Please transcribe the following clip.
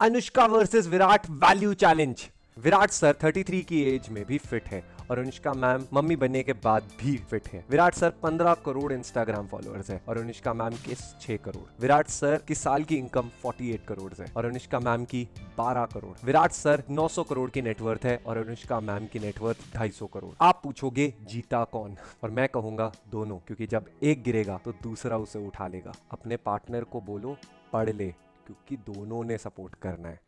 Anushka versus Virat value challenge. Virat sir 33 की as में भी फिट है और अनुष्का मैम मम्मी बनने के बाद भी फिट है। Virat sir 15 crore Instagram followers है और अनुष्का मैम के 6 करोड़। विराट सर की साल की इनकम 48 करोड़ है और अनुष्का मैम की 12 करोड़। विराट सर 900 करोड़ की नेटवर्थ है और अनुष्का मैम की नेटवर्थ 250 करोड़। आप पूछोगे, जीता कौन? और मैं कहूँगा, दोनों, क्योंकि जब एक गिरेगा तो दूसरा उसे उठा लेगा। अपने पार्टनर को बोलो, पढ़ ले। क्योंकि दोनों ने सपोर्ट करना है।